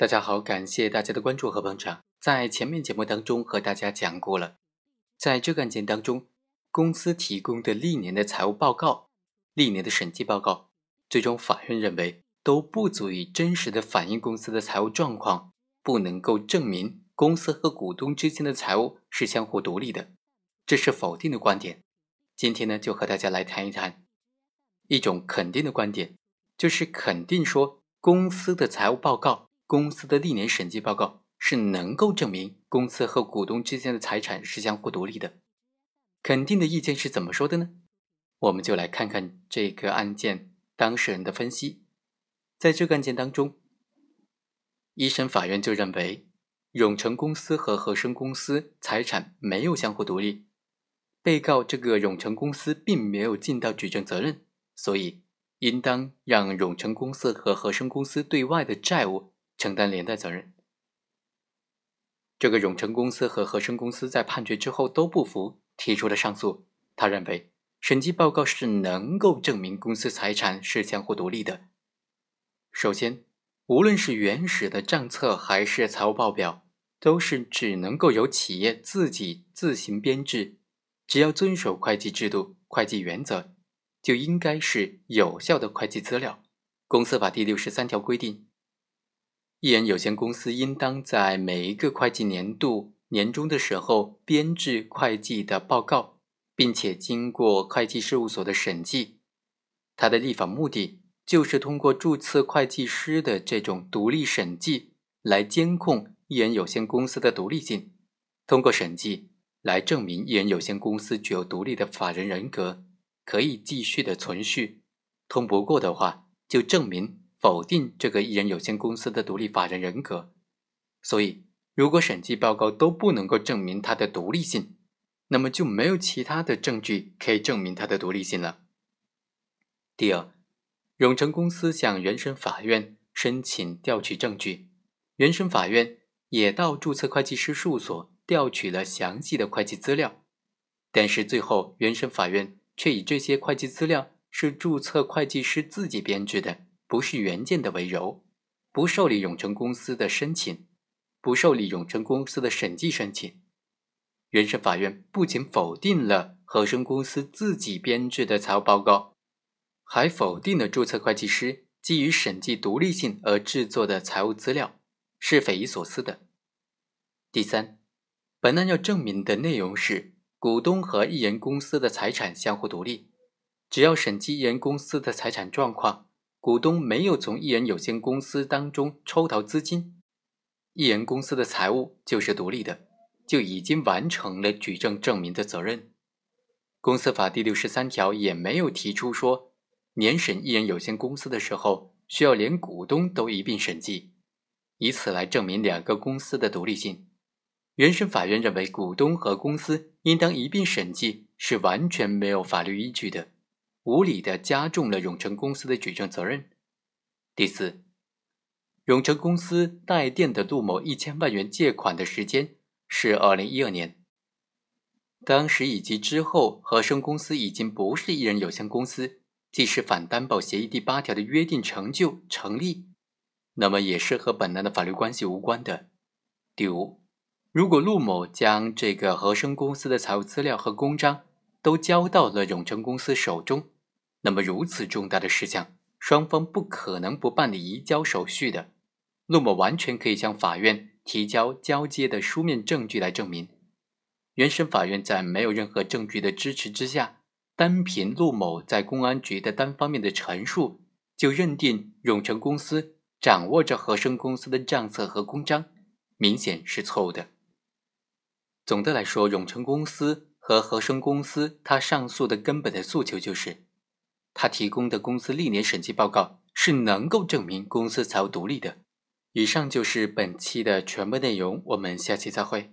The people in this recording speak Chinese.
大家好，感谢大家的关注和捧场。在前面节目当中和大家讲过了，在这个案件当中，公司提供的历年的财务报告、历年的审计报告，最终法院认为都不足以真实的反映公司的财务状况，不能够证明公司和股东之间的财务是相互独立的，这是否定的观点。今天呢，就和大家来谈一谈一种肯定的观点，就是肯定说公司的财务报告。公司的历年审计报告是能够证明公司和股东之间的财产是相互独立的。肯定的意见是怎么说的呢？我们就来看看这个案件当事人的分析。在这个案件当中，一审法院就认为永成公司和和生公司财产没有相互独立，被告这个永成公司并没有尽到举证责任，所以应当让永成公司和和生公司对外的债务。承担连带责任。这个永成公司和和生公司在判决之后都不服，提出了上诉。他认为审计报告是能够证明公司财产是相互独立的。首先，无论是原始的账册还是财务报表，都是只能够由企业自己自行编制。只要遵守会计制度、会计原则，就应该是有效的会计资料。公司法第六十三条规定。一人有限公司应当在每一个会计年度年终的时候编制会计的报告，并且经过会计事务所的审计。它的立法目的就是通过注册会计师的这种独立审计，来监控一人有限公司的独立性，通过审计来证明一人有限公司具有独立的法人人格，可以继续的存续。通不过的话，就证明。否定这个艺人有限公司的独立法人人格，所以如果审计报告都不能够证明它的独立性，那么就没有其他的证据可以证明它的独立性了。第二，永成公司向原审法院申请调取证据，原审法院也到注册会计师事务所调取了详细的会计资料，但是最后原审法院却以这些会计资料是注册会计师自己编制的。不是原件的为由，不受理永成公司的申请，不受理永成公司的审计申请。原审法院不仅否定了和生公司自己编制的财务报告，还否定了注册会计师基于审计独立性而制作的财务资料，是匪夷所思的。第三，本案要证明的内容是股东和一人公司的财产相互独立，只要审计一人公司的财产状况。股东没有从一人有限公司当中抽逃资金，一人公司的财务就是独立的，就已经完成了举证证明的责任。公司法第六十三条也没有提出说，年审一人有限公司的时候需要连股东都一并审计，以此来证明两个公司的独立性。原审法院认为，股东和公司应当一并审计是完全没有法律依据的。无理的加重了永成公司的举证责任。第四，永成公司代垫的陆某一千万元借款的时间是二零一二年，当时以及之后，和生公司已经不是一人有限公司，即使反担保协议第八条的约定成就成立，那么也是和本案的法律关系无关的。第五，如果陆某将这个和生公司的财务资料和公章。都交到了永成公司手中，那么如此重大的事项，双方不可能不办理移交手续的。陆某完全可以向法院提交交接的书面证据来证明。原审法院在没有任何证据的支持之下，单凭陆某在公安局的单方面的陈述，就认定永成公司掌握着和生公司的账册和公章，明显是错误的。总的来说，永成公司。和和生公司，他上诉的根本的诉求就是，他提供的公司历年审计报告是能够证明公司财务独立的。以上就是本期的全部内容，我们下期再会。